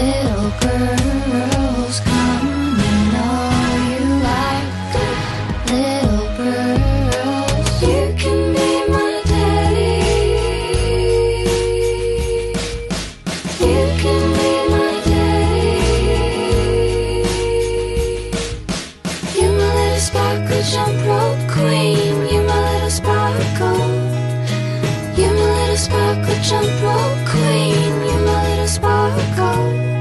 Little girls come and all you like. Little girls, you can be my daddy. You can be my daddy. You're my little sparkle jump rope queen. You're my little sparkle. You're my little sparkle jump rope queen. You're my little sparkle.